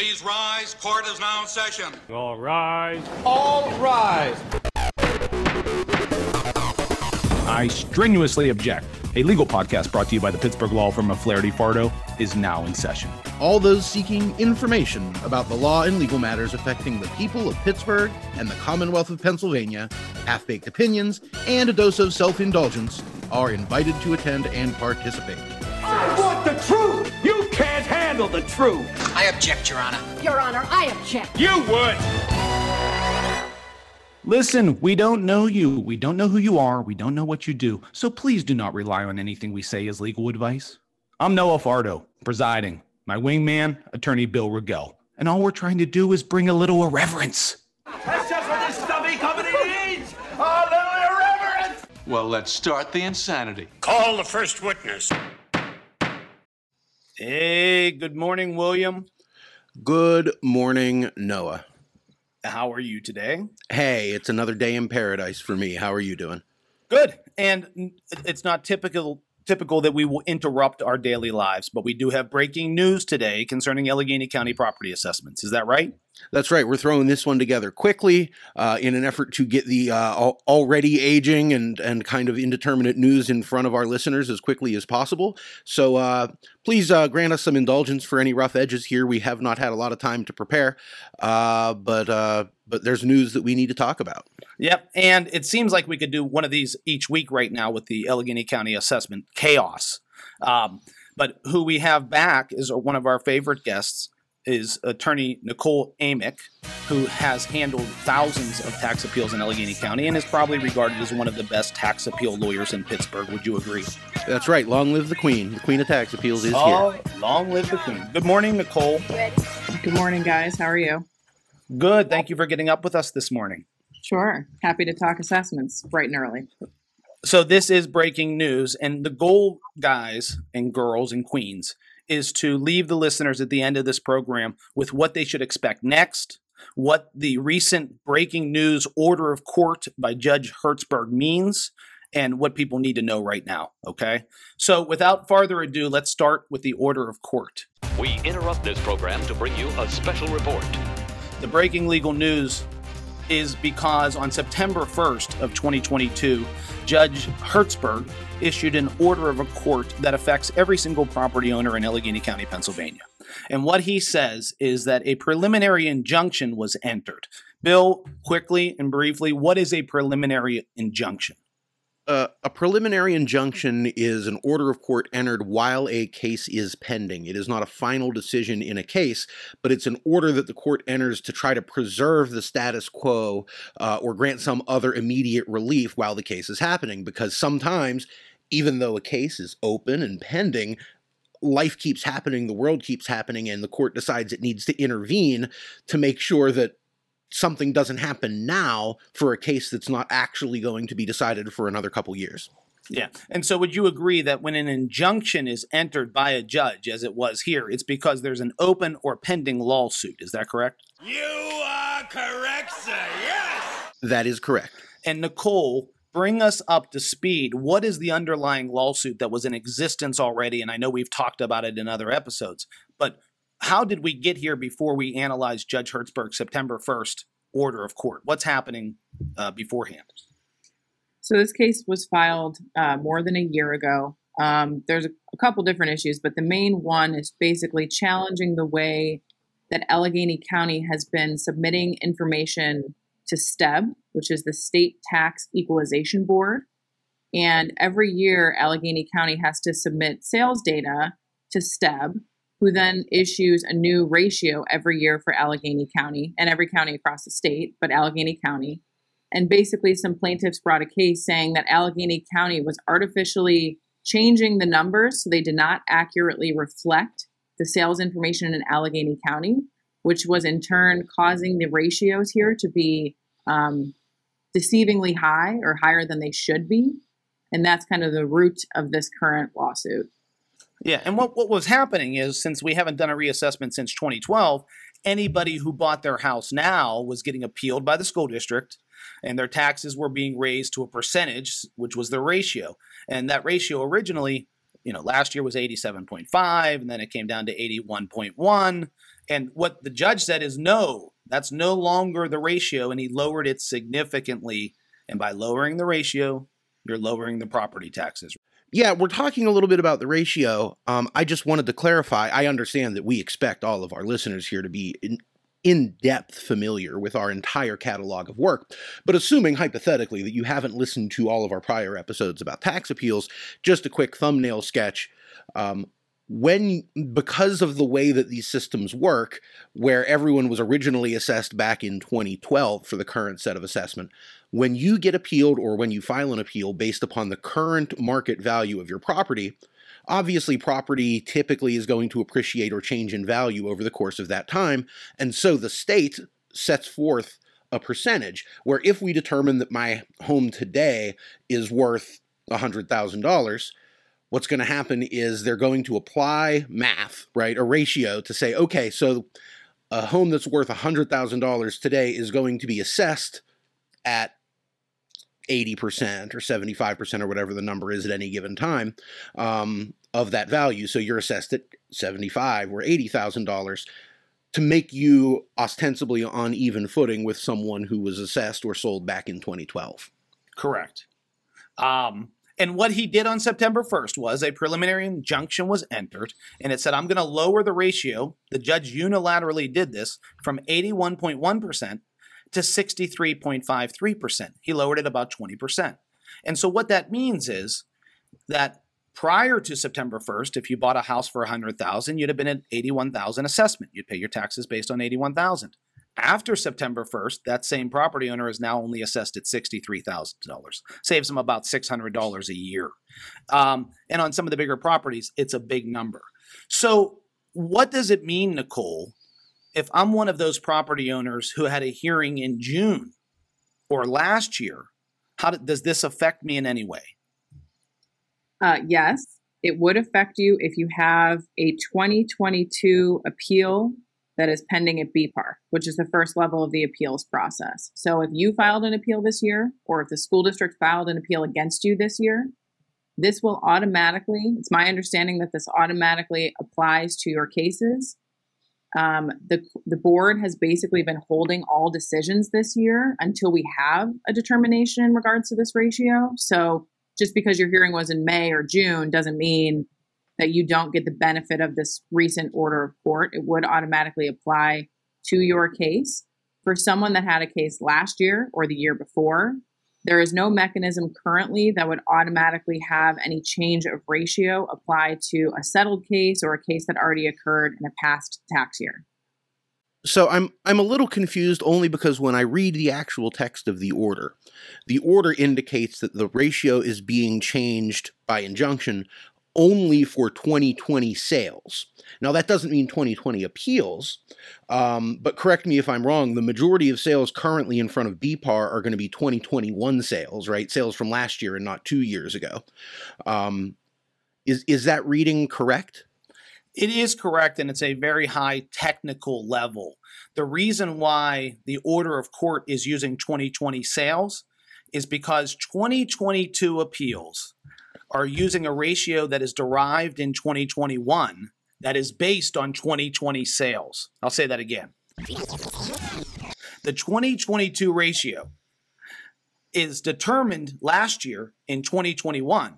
Please rise. Court is now in session. All rise. All rise. I strenuously object. A legal podcast brought to you by the Pittsburgh Law Firm of Flaherty Fardo is now in session. All those seeking information about the law and legal matters affecting the people of Pittsburgh and the Commonwealth of Pennsylvania, half baked opinions, and a dose of self indulgence are invited to attend and participate. Handle the truth. I object, Your Honor. Your Honor, I object. You would. Listen, we don't know you. We don't know who you are. We don't know what you do. So please do not rely on anything we say as legal advice. I'm Noah Fardo, presiding. My wingman, attorney Bill Rogel. And all we're trying to do is bring a little irreverence. That's just what this stubby company needs. A little irreverence. Well, let's start the insanity. Call the first witness. Hey, good morning, William. Good morning, Noah. How are you today? Hey, it's another day in paradise for me. How are you doing? Good. And it's not typical typical that we will interrupt our daily lives, but we do have breaking news today concerning Allegheny County property assessments. Is that right? That's right. We're throwing this one together quickly uh, in an effort to get the uh, already aging and, and kind of indeterminate news in front of our listeners as quickly as possible. So uh, please uh, grant us some indulgence for any rough edges here. We have not had a lot of time to prepare, uh, but uh, but there's news that we need to talk about. Yep, and it seems like we could do one of these each week right now with the Allegheny County assessment chaos. Um, but who we have back is one of our favorite guests is attorney Nicole Amick, who has handled thousands of tax appeals in Allegheny County and is probably regarded as one of the best tax appeal lawyers in Pittsburgh. Would you agree? That's right. Long live the Queen. The Queen of Tax Appeals is oh, here. Long live the Queen. Good morning, Nicole. Good morning, guys. How are you? Good. Thank you for getting up with us this morning. Sure. Happy to talk assessments bright and early. So, this is breaking news, and the goal, guys and girls and queens, is to leave the listeners at the end of this program with what they should expect next, what the recent breaking news order of court by Judge Hertzberg means, and what people need to know right now. Okay? So, without further ado, let's start with the order of court. We interrupt this program to bring you a special report. The breaking legal news is because on September 1st of 2022, Judge Hertzberg issued an order of a court that affects every single property owner in Allegheny County, Pennsylvania. And what he says is that a preliminary injunction was entered. Bill, quickly and briefly, what is a preliminary injunction? Uh, a preliminary injunction is an order of court entered while a case is pending. It is not a final decision in a case, but it's an order that the court enters to try to preserve the status quo uh, or grant some other immediate relief while the case is happening. Because sometimes, even though a case is open and pending, life keeps happening, the world keeps happening, and the court decides it needs to intervene to make sure that something doesn't happen now for a case that's not actually going to be decided for another couple years. Yeah. And so would you agree that when an injunction is entered by a judge, as it was here, it's because there's an open or pending lawsuit? Is that correct? You are correct, sir. Yes. That is correct. And Nicole, bring us up to speed. What is the underlying lawsuit that was in existence already? And I know we've talked about it in other episodes, but how did we get here before we analyzed Judge Hertzberg's September 1st order of court? What's happening uh, beforehand? So this case was filed uh, more than a year ago. Um, there's a, a couple different issues, but the main one is basically challenging the way that Allegheny County has been submitting information to STEB, which is the State Tax Equalization Board. And every year, Allegheny County has to submit sales data to STEB, who then issues a new ratio every year for Allegheny County and every county across the state, but Allegheny County. And basically, some plaintiffs brought a case saying that Allegheny County was artificially changing the numbers so they did not accurately reflect the sales information in Allegheny County, which was in turn causing the ratios here to be um, deceivingly high or higher than they should be. And that's kind of the root of this current lawsuit. Yeah, and what, what was happening is since we haven't done a reassessment since 2012, anybody who bought their house now was getting appealed by the school district and their taxes were being raised to a percentage, which was the ratio. And that ratio originally, you know, last year was 87.5 and then it came down to 81.1 And what the judge said is no, that's no longer the ratio, and he lowered it significantly. And by lowering the ratio, you're lowering the property taxes. Yeah, we're talking a little bit about the ratio. Um, I just wanted to clarify. I understand that we expect all of our listeners here to be in, in depth familiar with our entire catalog of work. But assuming hypothetically that you haven't listened to all of our prior episodes about tax appeals, just a quick thumbnail sketch. Um, when because of the way that these systems work where everyone was originally assessed back in 2012 for the current set of assessment when you get appealed or when you file an appeal based upon the current market value of your property obviously property typically is going to appreciate or change in value over the course of that time and so the state sets forth a percentage where if we determine that my home today is worth $100,000 what's going to happen is they're going to apply math, right? A ratio to say, okay, so a home that's worth $100,000 today is going to be assessed at 80% or 75% or whatever the number is at any given time um, of that value. So you're assessed at 75 or $80,000 to make you ostensibly on even footing with someone who was assessed or sold back in 2012. Correct. Um, and what he did on September 1st was a preliminary injunction was entered, and it said, I'm going to lower the ratio. The judge unilaterally did this from 81.1% to 63.53%. He lowered it about 20%. And so what that means is that prior to September 1st, if you bought a house for 100,000, you'd have been at 81,000 assessment. You'd pay your taxes based on 81,000. After September 1st, that same property owner is now only assessed at $63,000. Saves them about $600 a year. Um, and on some of the bigger properties, it's a big number. So, what does it mean, Nicole, if I'm one of those property owners who had a hearing in June or last year? How does this affect me in any way? Uh, yes, it would affect you if you have a 2022 appeal that is pending at BPAR, which is the first level of the appeals process. So if you filed an appeal this year, or if the school district filed an appeal against you this year, this will automatically, it's my understanding that this automatically applies to your cases. Um, the, the board has basically been holding all decisions this year until we have a determination in regards to this ratio. So just because your hearing was in May or June doesn't mean that you don't get the benefit of this recent order of court. It would automatically apply to your case. For someone that had a case last year or the year before, there is no mechanism currently that would automatically have any change of ratio apply to a settled case or a case that already occurred in a past tax year. So I'm I'm a little confused only because when I read the actual text of the order, the order indicates that the ratio is being changed by injunction only for 2020 sales. Now, that doesn't mean 2020 appeals, um, but correct me if I'm wrong. The majority of sales currently in front of BPAR are going to be 2021 sales, right? Sales from last year and not two years ago. Um, is is that reading correct? It is correct, and it's a very high technical level. The reason why the order of court is using 2020 sales is because 2022 appeals are using a ratio that is derived in 2021 that is based on 2020 sales. I'll say that again. The 2022 ratio is determined last year in 2021,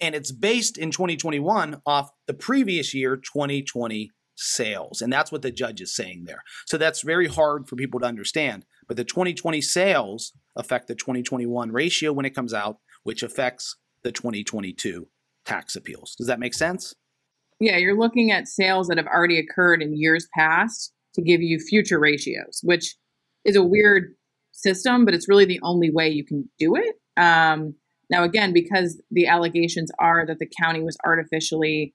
and it's based in 2021 off the previous year, 2020 sales. And that's what the judge is saying there. So that's very hard for people to understand. But the 2020 sales affect the 2021 ratio when it comes out, which affects the 2022 tax appeals. Does that make sense? Yeah, you're looking at sales that have already occurred in years past to give you future ratios, which is a weird system, but it's really the only way you can do it. Um, now, again, because the allegations are that the county was artificially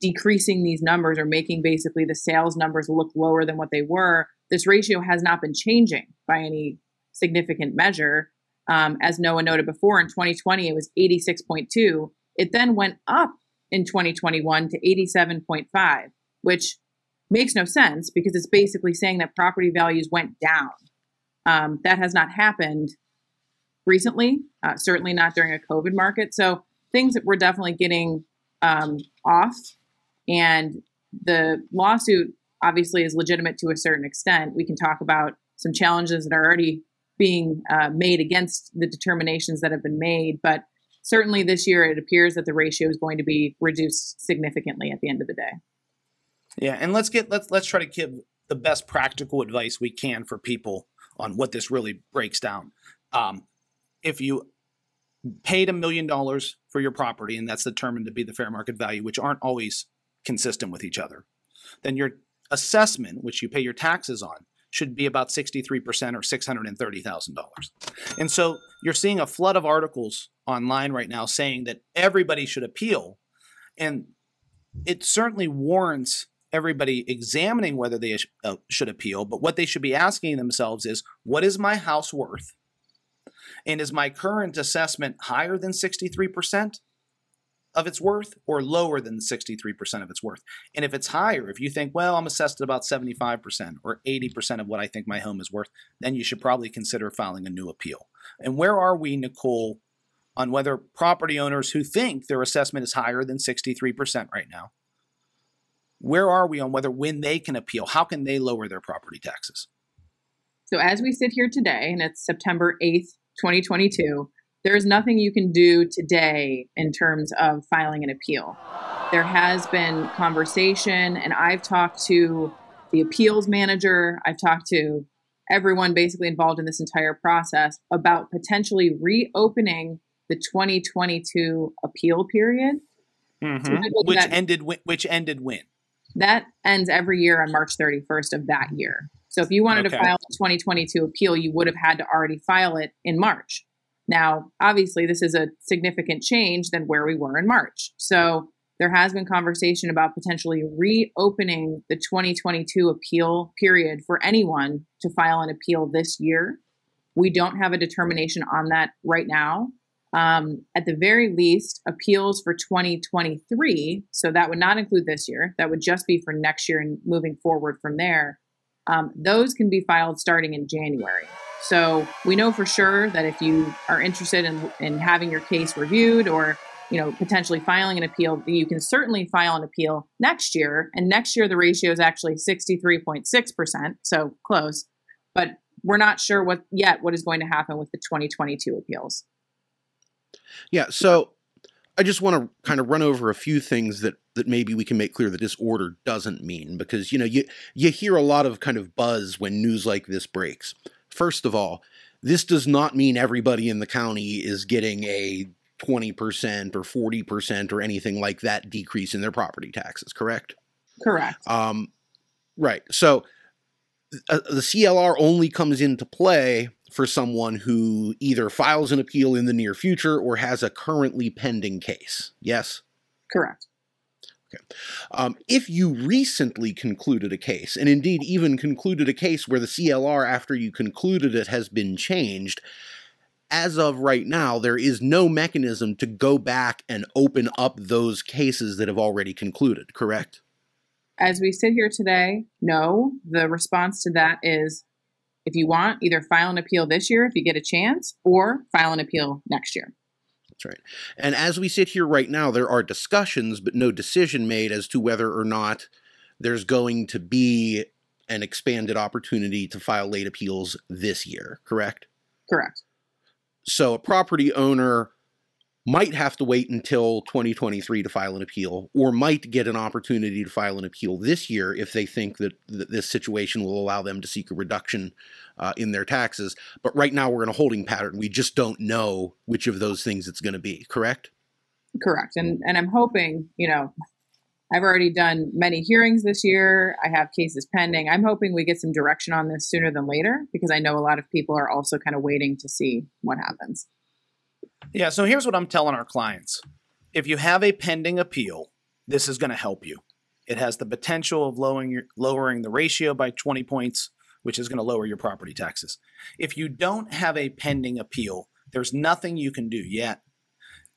decreasing these numbers or making basically the sales numbers look lower than what they were, this ratio has not been changing by any significant measure. Um, as Noah noted before, in 2020, it was 86.2. It then went up in 2021 to 87.5, which makes no sense because it's basically saying that property values went down. Um, that has not happened recently, uh, certainly not during a COVID market. So things that we're definitely getting um, off. And the lawsuit obviously is legitimate to a certain extent. We can talk about some challenges that are already being uh, made against the determinations that have been made, but certainly this year it appears that the ratio is going to be reduced significantly at the end of the day. Yeah, and let's get let's let's try to give the best practical advice we can for people on what this really breaks down. Um, if you paid a million dollars for your property and that's determined to be the fair market value, which aren't always consistent with each other, then your assessment, which you pay your taxes on, should be about 63% or $630,000. And so you're seeing a flood of articles online right now saying that everybody should appeal. And it certainly warrants everybody examining whether they uh, should appeal, but what they should be asking themselves is what is my house worth? And is my current assessment higher than 63% of its worth or lower than 63% of its worth? And if it's higher, if you think, well, I'm assessed at about 75% or 80% of what I think my home is worth, then you should probably consider filing a new appeal. And where are we, Nicole, on whether property owners who think their assessment is higher than 63% right now where are we on whether when they can appeal? How can they lower their property taxes? So, as we sit here today, and it's September 8th, 2022, there's nothing you can do today in terms of filing an appeal. There has been conversation, and I've talked to the appeals manager, I've talked to everyone basically involved in this entire process about potentially reopening the 2022 appeal period. Mm-hmm. So which ended which ended when? That ends every year on March 31st of that year. So if you wanted okay. to file a 2022 appeal, you would have had to already file it in March. Now, obviously, this is a significant change than where we were in March. So there has been conversation about potentially reopening the 2022 appeal period for anyone to file an appeal this year. We don't have a determination on that right now. Um, at the very least, appeals for 2023, so that would not include this year, that would just be for next year and moving forward from there, um, those can be filed starting in January. So we know for sure that if you are interested in, in having your case reviewed or you know potentially filing an appeal you can certainly file an appeal next year. And next year the ratio is actually 63.6% so close. But we're not sure what yet what is going to happen with the 2022 appeals. Yeah, so I just want to kind of run over a few things that that maybe we can make clear that this order doesn't mean because you know you you hear a lot of kind of buzz when news like this breaks. First of all, this does not mean everybody in the county is getting a 20% or 40% or anything like that decrease in their property taxes, correct? Correct. Um right. So uh, the CLR only comes into play for someone who either files an appeal in the near future or has a currently pending case. Yes? Correct. Okay. Um, if you recently concluded a case, and indeed even concluded a case where the CLR after you concluded it has been changed, as of right now, there is no mechanism to go back and open up those cases that have already concluded, correct? As we sit here today, no. The response to that is if you want, either file an appeal this year if you get a chance, or file an appeal next year. That's right. And as we sit here right now, there are discussions, but no decision made as to whether or not there's going to be an expanded opportunity to file late appeals this year, correct? Correct. So a property owner might have to wait until 2023 to file an appeal, or might get an opportunity to file an appeal this year if they think that, that this situation will allow them to seek a reduction uh, in their taxes. But right now we're in a holding pattern. We just don't know which of those things it's going to be, correct? Correct. And, and I'm hoping, you know, I've already done many hearings this year. I have cases pending. I'm hoping we get some direction on this sooner than later because I know a lot of people are also kind of waiting to see what happens. Yeah, so here's what I'm telling our clients. If you have a pending appeal, this is going to help you. It has the potential of lowering your, lowering the ratio by 20 points, which is going to lower your property taxes. If you don't have a pending appeal, there's nothing you can do yet.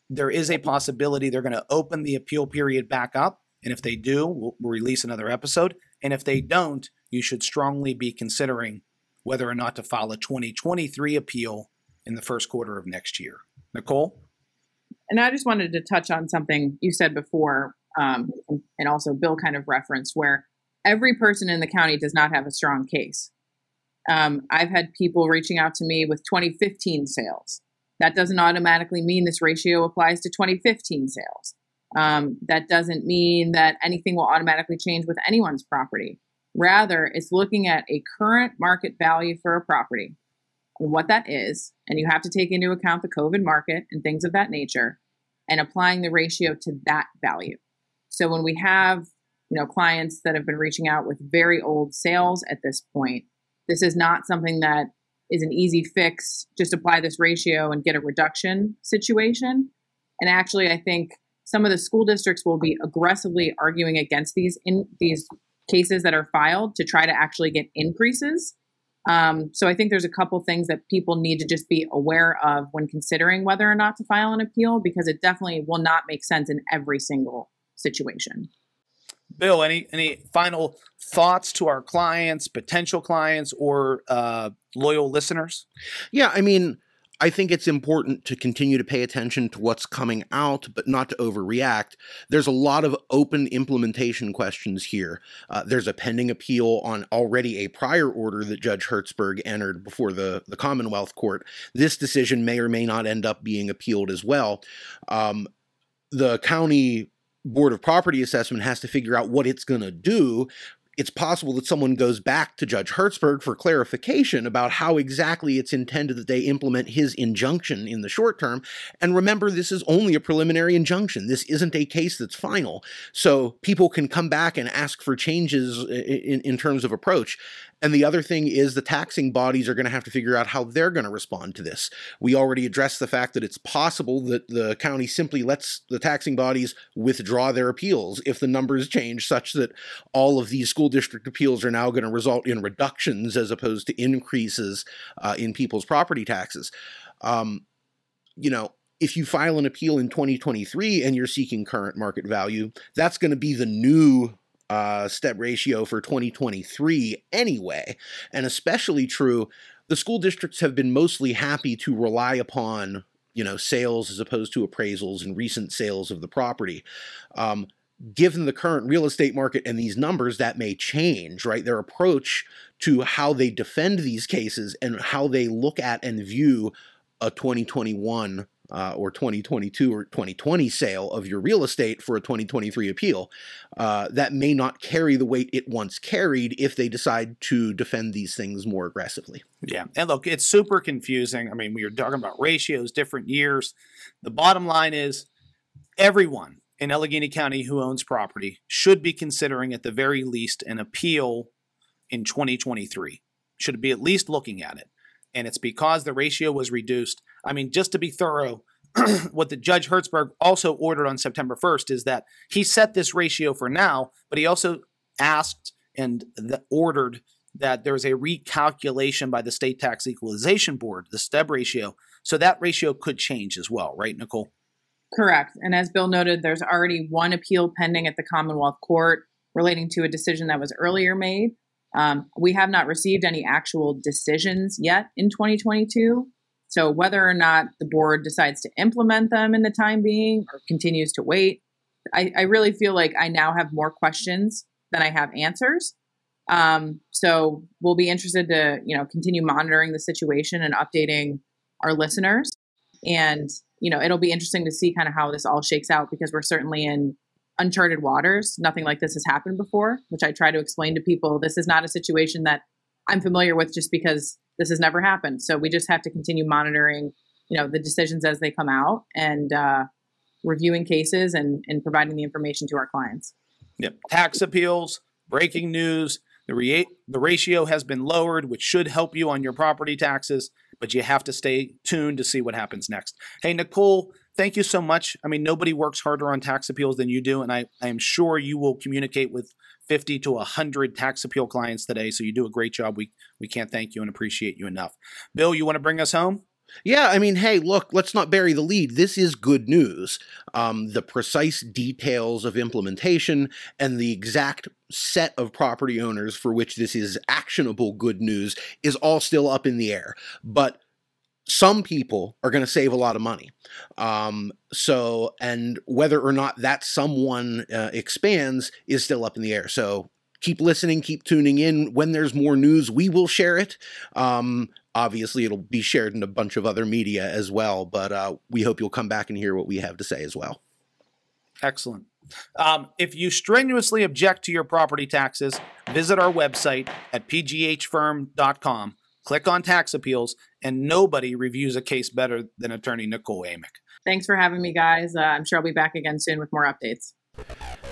There is a possibility they're going to open the appeal period back up, and if they do, we'll, we'll release another episode. And if they don't, you should strongly be considering whether or not to file a 2023 appeal in the first quarter of next year. Nicole? And I just wanted to touch on something you said before, um, and also Bill kind of referenced, where every person in the county does not have a strong case. Um, I've had people reaching out to me with 2015 sales. That doesn't automatically mean this ratio applies to 2015 sales. Um, that doesn't mean that anything will automatically change with anyone's property. Rather, it's looking at a current market value for a property, what that is, and you have to take into account the COVID market and things of that nature, and applying the ratio to that value. So when we have, you know, clients that have been reaching out with very old sales at this point, this is not something that is an easy fix, just apply this ratio and get a reduction situation. And actually, I think some of the school districts will be aggressively arguing against these in these cases that are filed to try to actually get increases. Um, so I think there's a couple things that people need to just be aware of when considering whether or not to file an appeal because it definitely will not make sense in every single situation. Bill, any any final thoughts to our clients, potential clients, or uh, loyal listeners? Yeah, I mean, I think it's important to continue to pay attention to what's coming out, but not to overreact. There's a lot of open implementation questions here. Uh, there's a pending appeal on already a prior order that Judge Hertzberg entered before the, the Commonwealth Court. This decision may or may not end up being appealed as well. Um, the county Board of Property Assessment has to figure out what it's going to do. It's possible that someone goes back to Judge Hertzberg for clarification about how exactly it's intended that they implement his injunction in the short term. And remember, this is only a preliminary injunction. This isn't a case that's final. So people can come back and ask for changes in, in terms of approach. And the other thing is the taxing bodies are going to have to figure out how they're going to respond to this. We already addressed the fact that it's possible that the county simply lets the taxing bodies withdraw their appeals if the numbers change such that all of these school district appeals are now going to result in reductions as opposed to increases uh, in people's property taxes. Um, you know, if you file an appeal in 2023 and you're seeking current market value, that's going to be the new uh, STEB ratio for 2023 anyway. And especially true, the school districts have been mostly happy to rely upon you know sales as opposed to appraisals and recent sales of the property. Um, given the current real estate market and these numbers, that may change, right? Their approach to how they defend these cases and how they look at and view a 2021 uh, or 2022 or 2020 sale of your real estate for a 2023 appeal, uh, that may not carry the weight it once carried if they decide to defend these things more aggressively. Yeah. And look, it's super confusing. I mean, we are talking about ratios, different years. The bottom line is everyone in Allegheny County who owns property should be considering, at the very least, an appeal in 2023. Should be at least looking at it. And it's because the ratio was reduced I mean, just to be thorough, what the Judge Hertzberg also ordered on September 1st is that he set this ratio for now, but he also asked and the, ordered that there was a recalculation by the State Tax Equalization Board, the STEB ratio. So that ratio could change as well, right, Nicole? Correct. And as Bill noted, there's already one appeal pending at the Commonwealth Court relating to a decision that was earlier made. Um, we have not received any actual decisions yet in 2022. So whether or not the board decides to implement them in the time being or continues to wait, I, I really feel like I now have more questions than I have answers. Um, so we'll be interested to you know continue monitoring the situation and updating our listeners. And you know it'll be interesting to see kind of how this all shakes out because we're certainly in uncharted waters. Nothing like this has happened before, which I try to explain to people. This is not a situation that I'm familiar with just because this has never happened. So we just have to continue monitoring, you know, the decisions as they come out and uh, reviewing cases and, and providing the information to our clients. Yep. Tax appeals, breaking news. The, re- the ratio has been lowered, which should help you on your property taxes, but you have to stay tuned to see what happens next. Hey, Nicole, thank you so much. I mean, nobody works harder on tax appeals than you do, and I, I am sure you will communicate with 50 to 100 tax appeal clients today. So you do a great job. We, we can't thank you and appreciate you enough. Bill, you want to bring us home? Yeah, I mean, hey, look, let's not bury the lead. This is good news. Um, the precise details of implementation and the exact set of property owners for which this is actionable good news is all still up in the air. But some people are going to save a lot of money. Um, so, and whether or not that someone uh, expands is still up in the air. So, keep listening, keep tuning in. When there's more news, we will share it. Um, obviously, it'll be shared in a bunch of other media as well, but uh, we hope you'll come back and hear what we have to say as well. Excellent. Um, if you strenuously object to your property taxes, visit our website at pghfirm.com. Click on tax appeals, and nobody reviews a case better than attorney Nicole Amick. Thanks for having me, guys. Uh, I'm sure I'll be back again soon with more updates.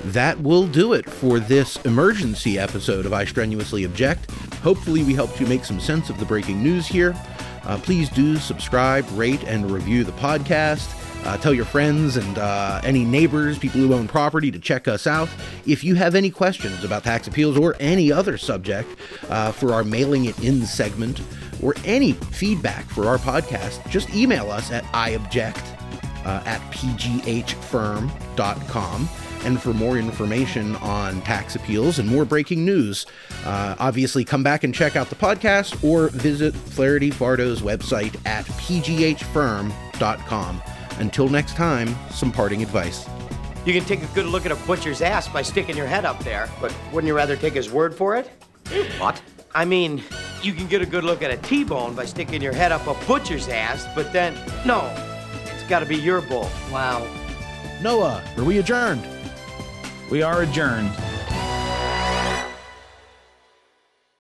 That will do it for this emergency episode of I Strenuously Object. Hopefully, we helped you make some sense of the breaking news here. Uh, please do subscribe, rate, and review the podcast. Uh, tell your friends and uh, any neighbors, people who own property, to check us out. If you have any questions about tax appeals or any other subject uh, for our mailing it in segment, or any feedback for our podcast, just email us at iobject uh, at pghfirm.com. And for more information on tax appeals and more breaking news, uh, obviously come back and check out the podcast or visit Flaherty Fardo's website at pghfirm.com. Until next time, some parting advice. You can take a good look at a butcher's ass by sticking your head up there, but wouldn't you rather take his word for it? What? I mean, you can get a good look at a T-bone by sticking your head up a butcher's ass, but then, no, it's gotta be your bull. Wow. Noah, are we adjourned? We are adjourned.